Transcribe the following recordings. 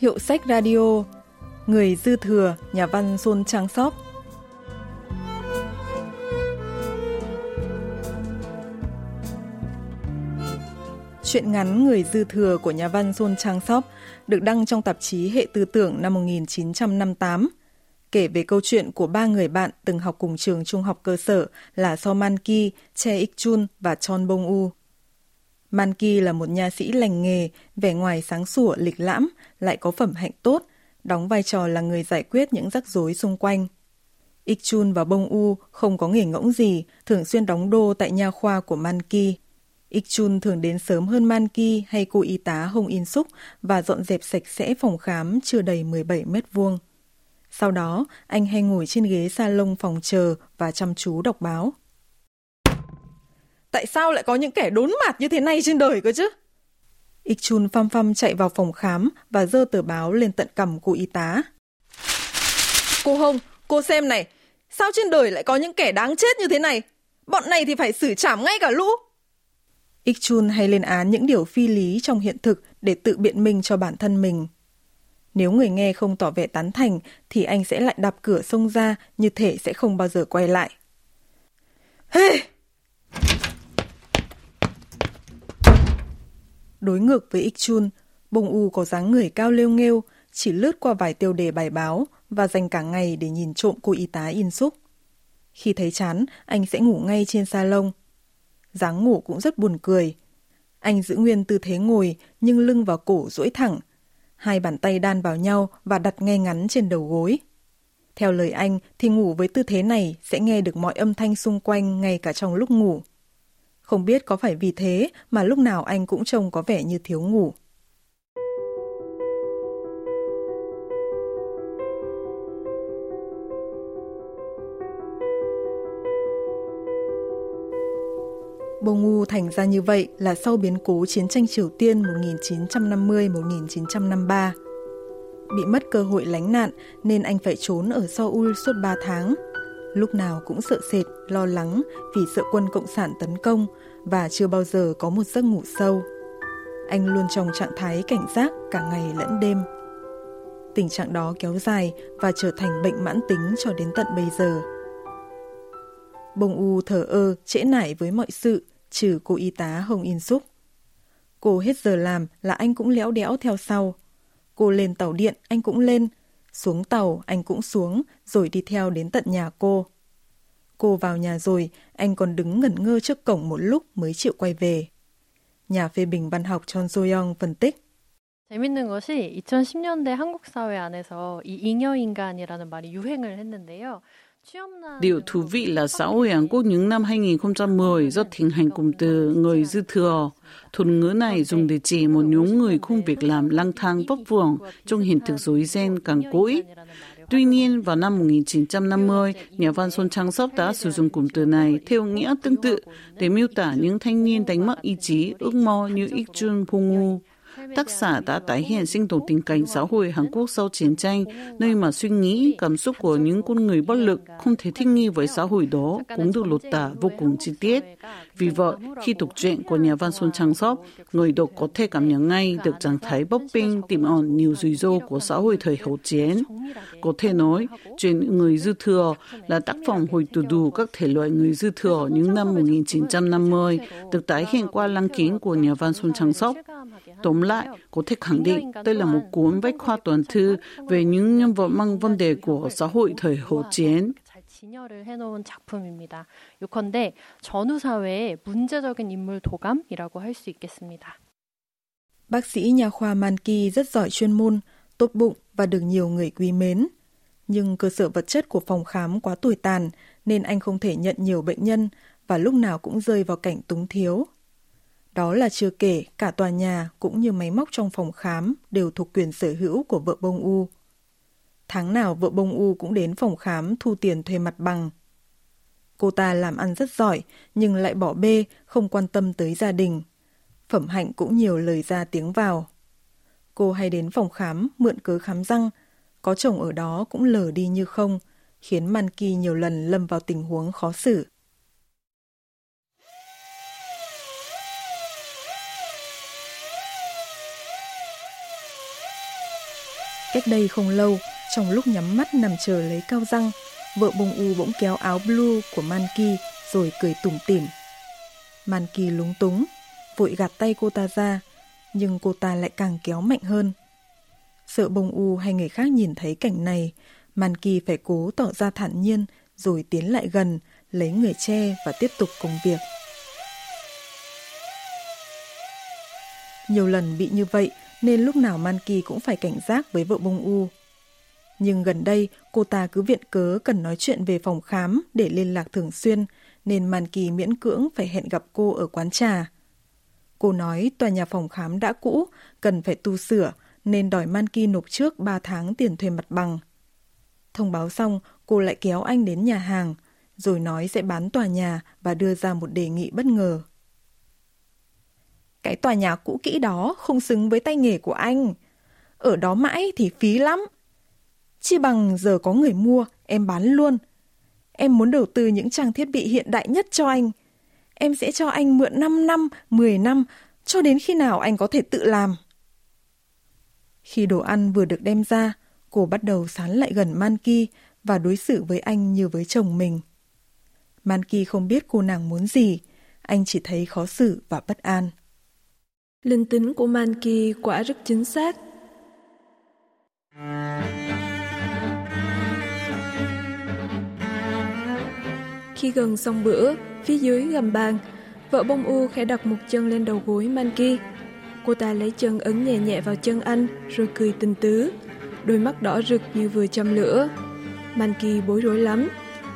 Hiệu sách radio. Người dư thừa, nhà văn Xuân Trang Sóc. Chuyện ngắn Người dư thừa của nhà văn Xuân Trang Sóc được đăng trong tạp chí Hệ tư tưởng năm 1958, kể về câu chuyện của ba người bạn từng học cùng trường trung học cơ sở là So Man Ki, Che Ik Chun và Chon Bong U. Manki là một nha sĩ lành nghề, vẻ ngoài sáng sủa, lịch lãm, lại có phẩm hạnh tốt, đóng vai trò là người giải quyết những rắc rối xung quanh. Ikchun và Bông U không có nghề ngỗng gì, thường xuyên đóng đô tại nha khoa của Manki. Ikchun thường đến sớm hơn Manki hay cô y tá Hong In Suk và dọn dẹp sạch sẽ phòng khám chưa đầy 17 mét vuông. Sau đó, anh hay ngồi trên ghế salon phòng chờ và chăm chú đọc báo. Tại sao lại có những kẻ đốn mặt như thế này trên đời cơ chứ? Ik Chun phăm phăm chạy vào phòng khám và dơ tờ báo lên tận cầm cô y tá. Cô Hồng, cô xem này, sao trên đời lại có những kẻ đáng chết như thế này? Bọn này thì phải xử trảm ngay cả lũ. Ik Chun hay lên án những điều phi lý trong hiện thực để tự biện minh cho bản thân mình. Nếu người nghe không tỏ vẻ tán thành thì anh sẽ lại đạp cửa xông ra như thể sẽ không bao giờ quay lại. Hey! Đối ngược với Ik Chun, Bông U có dáng người cao lêu nghêu, chỉ lướt qua vài tiêu đề bài báo và dành cả ngày để nhìn trộm cô y tá in xúc. Khi thấy chán, anh sẽ ngủ ngay trên salon. dáng ngủ cũng rất buồn cười. Anh giữ nguyên tư thế ngồi nhưng lưng vào cổ duỗi thẳng, hai bàn tay đan vào nhau và đặt ngay ngắn trên đầu gối. Theo lời anh thì ngủ với tư thế này sẽ nghe được mọi âm thanh xung quanh ngay cả trong lúc ngủ. Không biết có phải vì thế mà lúc nào anh cũng trông có vẻ như thiếu ngủ. Bông U thành ra như vậy là sau biến cố chiến tranh Triều Tiên 1950-1953. Bị mất cơ hội lánh nạn nên anh phải trốn ở Seoul suốt 3 tháng. Lúc nào cũng sợ sệt, lo lắng vì sợ quân Cộng sản tấn công và chưa bao giờ có một giấc ngủ sâu. Anh luôn trong trạng thái cảnh giác cả ngày lẫn đêm. Tình trạng đó kéo dài và trở thành bệnh mãn tính cho đến tận bây giờ. Bông U thở ơ, trễ nải với mọi sự, trừ cô y tá Hồng In Súc. Cô hết giờ làm là anh cũng léo đẽo theo sau. Cô lên tàu điện, anh cũng lên. Xuống tàu, anh cũng xuống, rồi đi theo đến tận nhà cô. Cô vào nhà rồi, anh còn đứng ngẩn ngơ trước cổng một lúc mới chịu quay về. Nhà phê bình văn học Chon So-young phân tích. 재밌는 것이 2010년대 한국 사회 안에서 이 잉여 인간이라는 말이 유행을 했는데요. Điều thú vị là xã hội Hàn Quốc những năm 2010 do thịnh hành cụm từ người dư thừa. Thuật ngữ này dùng để chỉ một nhóm người không việc làm lang thang vấp vưởng trong hiện thực rối ren càng cỗi. Tuy nhiên, vào năm 1950, nhà văn Xuân Trang Sóc đã sử dụng cụm từ này theo nghĩa tương tự để miêu tả những thanh niên đánh mất ý chí, ước mơ như Ik Jun Pong Tác giả đã tái hiện sinh động tình cảnh xã hội Hàn Quốc sau chiến tranh, nơi mà suy nghĩ, cảm xúc của những con người bất lực không thể thích nghi với xã hội đó cũng được lột tả vô cùng chi tiết. Vì vậy, khi đọc truyện của nhà văn Xuân Trang Sóc, người đọc có thể cảm nhận ngay được trạng thái bấp bênh tiềm ẩn nhiều rủi ro của xã hội thời hậu chiến. Có thể nói, chuyện Người dư thừa là tác phẩm hồi tụ đủ các thể loại người dư thừa những năm 1950, được tái hiện qua lăng kính của nhà văn Xuân Trang Sóc. Tóm lại, có thể khẳng định đây là một cuốn bách khoa toàn thư về những nhân vật mang vấn đề của xã hội thời hậu chiến. 진열을 해놓은 작품입니다. 요컨대 전후 사회의 문제적인 인물 도감이라고 할 수 있겠습니다. Bác sĩ nha khoa Manki rất giỏi chuyên môn, tốt bụng và được nhiều người quý mến. Nhưng cơ sở vật chất của phòng khám quá tồi tàn nên anh không thể nhận nhiều bệnh nhân và lúc nào cũng rơi vào cảnh túng thiếu. Đó là chưa kể cả tòa nhà cũng như máy móc trong phòng khám đều thuộc quyền sở hữu của vợ bông U. Tháng nào vợ bông U cũng đến phòng khám thu tiền thuê mặt bằng. Cô ta làm ăn rất giỏi nhưng lại bỏ bê, không quan tâm tới gia đình. Phẩm hạnh cũng nhiều lời ra tiếng vào. Cô hay đến phòng khám mượn cớ khám răng, có chồng ở đó cũng lờ đi như không, khiến Man Ki nhiều lần lâm vào tình huống khó xử. Cách đây không lâu, trong lúc nhắm mắt nằm chờ lấy cao răng, vợ bông u bỗng kéo áo blue của Manki rồi cười tủm tỉm. Manki lúng túng, vội gạt tay cô ta ra, nhưng cô ta lại càng kéo mạnh hơn. Sợ bông u hay người khác nhìn thấy cảnh này, Manki phải cố tỏ ra thản nhiên rồi tiến lại gần, lấy người che và tiếp tục công việc. Nhiều lần bị như vậy nên lúc nào Manki cũng phải cảnh giác với vợ bông u. Nhưng gần đây cô ta cứ viện cớ cần nói chuyện về phòng khám để liên lạc thường xuyên nên Manki miễn cưỡng phải hẹn gặp cô ở quán trà. Cô nói tòa nhà phòng khám đã cũ, cần phải tu sửa nên đòi Manki nộp trước 3 tháng tiền thuê mặt bằng. Thông báo xong, cô lại kéo anh đến nhà hàng, rồi nói sẽ bán tòa nhà và đưa ra một đề nghị bất ngờ. Cái tòa nhà cũ kỹ đó không xứng với tay nghề của anh. Ở đó mãi thì phí lắm. Chi bằng giờ có người mua, em bán luôn. Em muốn đầu tư những trang thiết bị hiện đại nhất cho anh. Em sẽ cho anh mượn 5 năm, 10 năm, cho đến khi nào anh có thể tự làm. Khi đồ ăn vừa được đem ra, cô bắt đầu sán lại gần Manki và đối xử với anh như với chồng mình. Manki không biết cô nàng muốn gì, anh chỉ thấy khó xử và bất an. Linh tính của Manki quả rất chính xác. Khi gần xong bữa, phía dưới gầm bàn, vợ bông u khẽ đặt một chân lên đầu gối Manki. Cô ta lấy chân ấn nhẹ nhẹ vào chân anh, rồi cười tình tứ. Đôi mắt đỏ rực như vừa châm lửa. Manki bối rối lắm,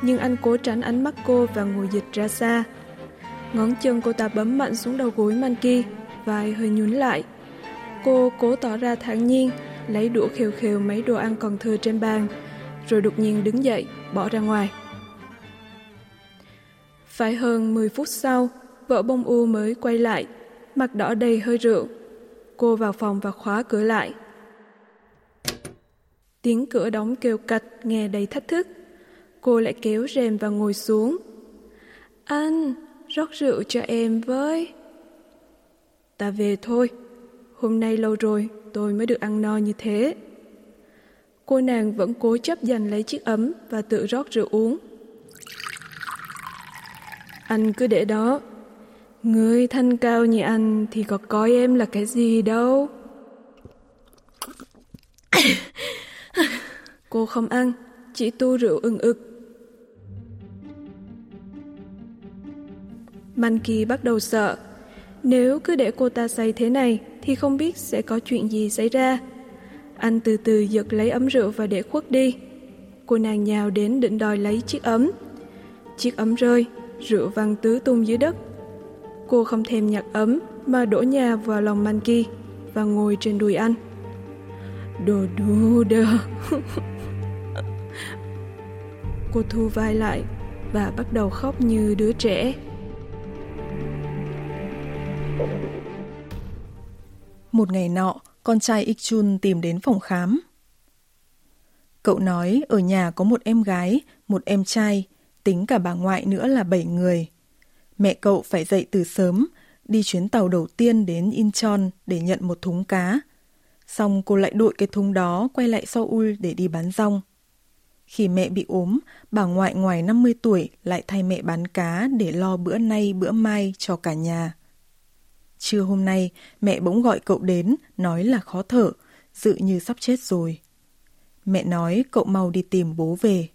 nhưng anh cố tránh ánh mắt cô và ngồi dịch ra xa. Ngón chân cô ta bấm mạnh xuống đầu gối Manki, vai hơi nhún lại. Cô cố tỏ ra thản nhiên, lấy đũa khều khều mấy đồ ăn còn thừa trên bàn, rồi đột nhiên đứng dậy, bỏ ra ngoài. Phải hơn 10 phút sau, vợ bông u mới quay lại, mặt đỏ đầy hơi rượu. Cô vào phòng và khóa cửa lại. Tiếng cửa đóng kêu cạch nghe đầy thách thức. Cô lại kéo rèm và ngồi xuống. Anh, rót rượu cho em với. Ta về thôi. Hôm nay lâu rồi tôi mới được ăn no như thế. Cô nàng vẫn cố chấp giành lấy chiếc ấm và tự rót rượu uống. Anh cứ để đó. Người thanh cao như anh thì có coi em là cái gì đâu. Cô không ăn, chỉ tu rượu ưng ực. Manki bắt đầu sợ. Nếu cứ để cô ta say thế này thì không biết sẽ có chuyện gì xảy ra. Anh từ từ giật lấy ấm rượu và để khuất đi. Cô nàng nhào đến định đòi lấy chiếc ấm. Chiếc ấm rơi, rượu văng tứ tung dưới đất. Cô không thèm nhặt ấm mà đổ nhà vào lòng Manki và ngồi trên đùi anh. Đồ đu đơ. cô thu vai lại và bắt đầu khóc như đứa trẻ. Một ngày nọ, con trai Ikchun tìm đến phòng khám. Cậu nói ở nhà có một em gái, một em trai, tính cả bà ngoại nữa là bảy người. Mẹ cậu phải dậy từ sớm, đi chuyến tàu đầu tiên đến Incheon để nhận một thúng cá. Xong cô lại đội cái thúng đó quay lại Seoul để đi bán rong. Khi mẹ bị ốm, bà ngoại ngoài 50 tuổi lại thay mẹ bán cá để lo bữa nay bữa mai cho cả nhà. Trưa hôm nay, mẹ bỗng gọi cậu đến, nói là khó thở, dự như sắp chết rồi. Mẹ nói cậu mau đi tìm bố về.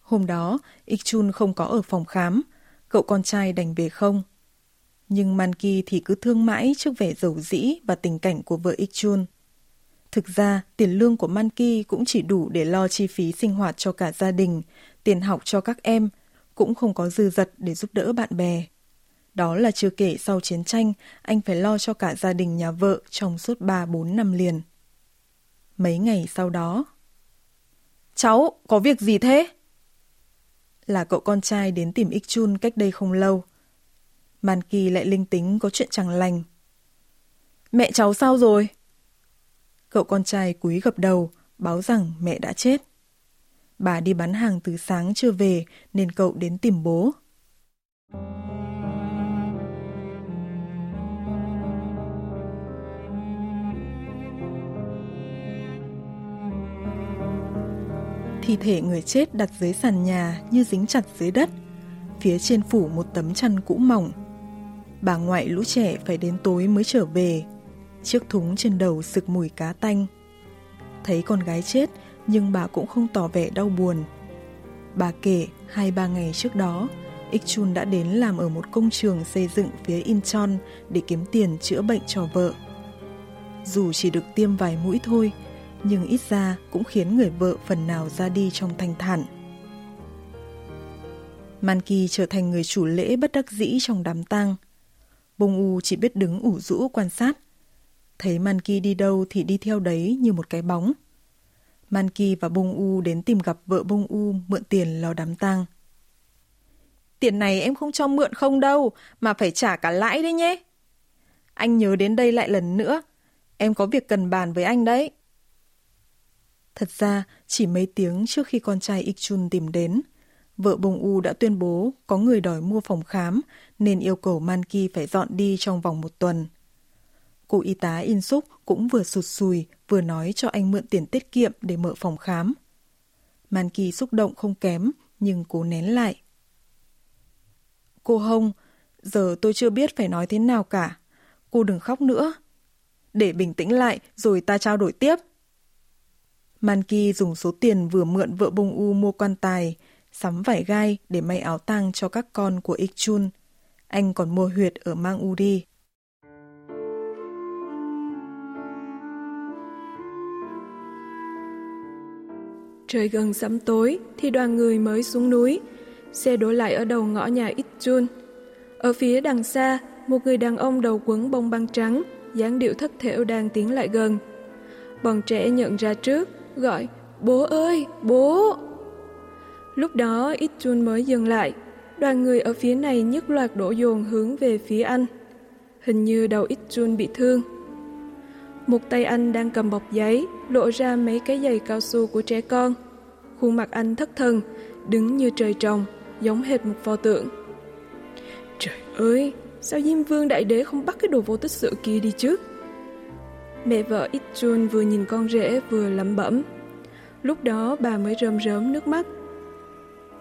Hôm đó, Ikchun không có ở phòng khám, cậu con trai đành về không. Nhưng Manki thì cứ thương mãi trước vẻ giàu dĩ và tình cảnh của vợ Ikchun. Thực ra, tiền lương của Manki cũng chỉ đủ để lo chi phí sinh hoạt cho cả gia đình, tiền học cho các em, cũng không có dư dật để giúp đỡ bạn bè. Đó là chưa kể sau chiến tranh, anh phải lo cho cả gia đình nhà vợ trong suốt 3-4 năm liền. Mấy ngày sau đó... Cháu, có việc gì thế? Là cậu con trai đến tìm Ích Chun cách đây không lâu. Man Kỳ lại linh tính có chuyện chẳng lành. Mẹ cháu sao rồi? Cậu con trai cúi gập đầu, báo rằng mẹ đã chết. Bà đi bán hàng từ sáng chưa về nên cậu đến tìm bố. Thi thể người chết đặt dưới sàn nhà như dính chặt dưới đất. Phía trên phủ một tấm chăn cũ mỏng. Bà ngoại lũ trẻ phải đến tối mới trở về. Chiếc thúng trên đầu sực mùi cá tanh. Thấy con gái chết nhưng bà cũng không tỏ vẻ đau buồn. Bà kể hai ba ngày trước đó, Ikchun đã đến làm ở một công trường xây dựng phía Incheon để kiếm tiền chữa bệnh cho vợ. Dù chỉ được tiêm vài mũi thôi, nhưng ít ra cũng khiến người vợ phần nào ra đi trong thanh thản. Manki trở thành người chủ lễ bất đắc dĩ trong đám tang. Bông U chỉ biết đứng ủ rũ quan sát. Thấy Manki đi đâu thì đi theo đấy như một cái bóng. Manki và Bông U đến tìm gặp vợ Bông U mượn tiền lo đám tang. Tiền này em không cho mượn không đâu, mà phải trả cả lãi đấy nhé. Anh nhớ đến đây lại lần nữa. Em có việc cần bàn với anh đấy. Thật ra, chỉ mấy tiếng trước khi con trai Ikchun tìm đến, vợ Bông U đã tuyên bố có người đòi mua phòng khám nên yêu cầu Manki phải dọn đi trong vòng một tuần. Cô y tá In Súc cũng vừa sụt sùi vừa nói cho anh mượn tiền tiết kiệm để mở phòng khám. Manki xúc động không kém nhưng cố nén lại. Cô Hồng, giờ tôi chưa biết phải nói thế nào cả. Cô đừng khóc nữa. Để bình tĩnh lại rồi ta trao đổi tiếp. Manki dùng số tiền vừa mượn vợ bông u mua quan tài, sắm vải gai để may áo tang cho các con của Ikchun. Anh còn mua huyệt ở Mang đi. Trời gần sắm tối thì đoàn người mới xuống núi. Xe đổ lại ở đầu ngõ nhà Ikchun. Ở phía đằng xa, một người đàn ông đầu quấn bông băng trắng, dáng điệu thất thểu đang tiến lại gần. Bọn trẻ nhận ra trước, gọi Bố ơi, bố! Lúc đó ít chun mới dừng lại, đoàn người ở phía này nhất loạt đổ dồn hướng về phía anh. Hình như đầu ít chun bị thương. Một tay anh đang cầm bọc giấy, lộ ra mấy cái giày cao su của trẻ con. Khuôn mặt anh thất thần, đứng như trời trồng, giống hệt một pho tượng. Trời ơi, sao Diêm Vương Đại Đế không bắt cái đồ vô tích sự kia đi chứ? Mẹ vợ Ít Chun vừa nhìn con rể vừa lẩm bẩm. Lúc đó bà mới rơm rớm nước mắt.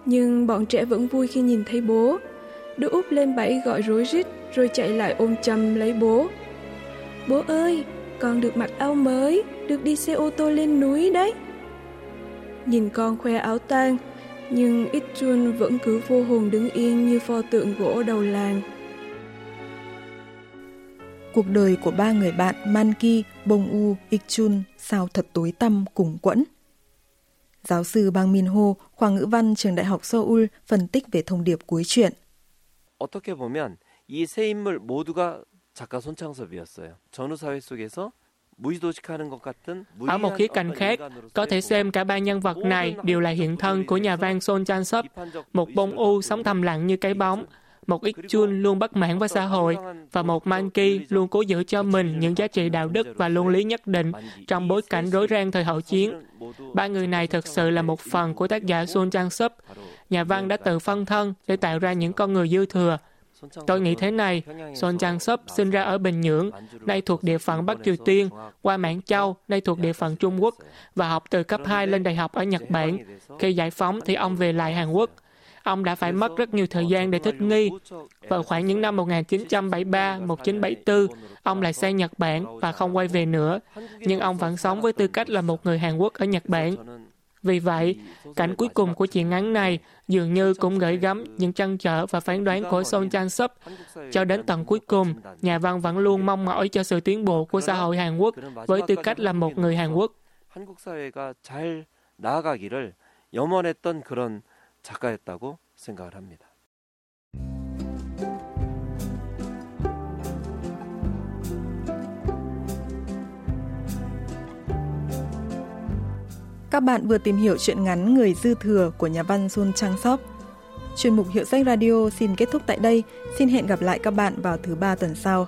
Nhưng bọn trẻ vẫn vui khi nhìn thấy bố. Đứa úp lên bẫy gọi rối rít rồi chạy lại ôm chầm lấy bố. Bố ơi, con được mặc áo mới, được đi xe ô tô lên núi đấy. Nhìn con khoe áo tang, nhưng Ít Chun vẫn cứ vô hồn đứng yên như pho tượng gỗ đầu làng Cuộc đời của ba người bạn Manki, Bong U, Ikchun sao thật tối tăm cùng quẫn. Giáo sư Bang Min Ho, khoa ngữ văn trường Đại học Seoul phân tích về thông điệp cuối truyện. 어떻게 보면 이 세 인물 모두가 작가 손창섭이었어요. 전후 사회 속에서 ở một khía cạnh khác, có thể xem cả ba nhân vật này đều là hiện thân của nhà văn Son Chan Sop, một bông u sống thầm lặng như cái bóng, một ít chun luôn bất mãn với xã hội và một Manki luôn cố giữ cho mình những giá trị đạo đức và luân lý nhất định trong bối cảnh rối ren thời hậu chiến. Ba người này thực sự là một phần của tác giả Sun Chang Sup. Nhà văn đã tự phân thân để tạo ra những con người dư thừa. Tôi nghĩ thế này, Son Chang Sup sinh ra ở Bình Nhưỡng, nay thuộc địa phận Bắc Triều Tiên, qua Mãn Châu, nay thuộc địa phận Trung Quốc, và học từ cấp 2 lên đại học ở Nhật Bản. Khi giải phóng thì ông về lại Hàn Quốc. Ông đã phải mất rất nhiều thời gian để thích nghi. Vào khoảng những năm 1973, 1974, ông lại sang Nhật Bản và không quay về nữa. Nhưng ông vẫn sống với tư cách là một người Hàn Quốc ở Nhật Bản. Vì vậy, cảnh cuối cùng của chuyện ngắn này dường như cũng gửi gắm những trăn trở và phán đoán của Son Chan Sup. Cho đến tận cuối cùng, nhà văn vẫn luôn mong mỏi cho sự tiến bộ của xã hội Hàn Quốc với tư cách là một người Hàn Quốc. 한국 사회가 잘 나아가기를 염원했던 그런 작가였다고 생각을 합니다. Các bạn vừa tìm hiểu chuyện ngắn Người dư thừa của nhà văn Sun Chang Sop. Chuyên mục Hiệu sách Radio xin kết thúc tại đây. Xin hẹn gặp lại các bạn vào thứ ba tuần sau.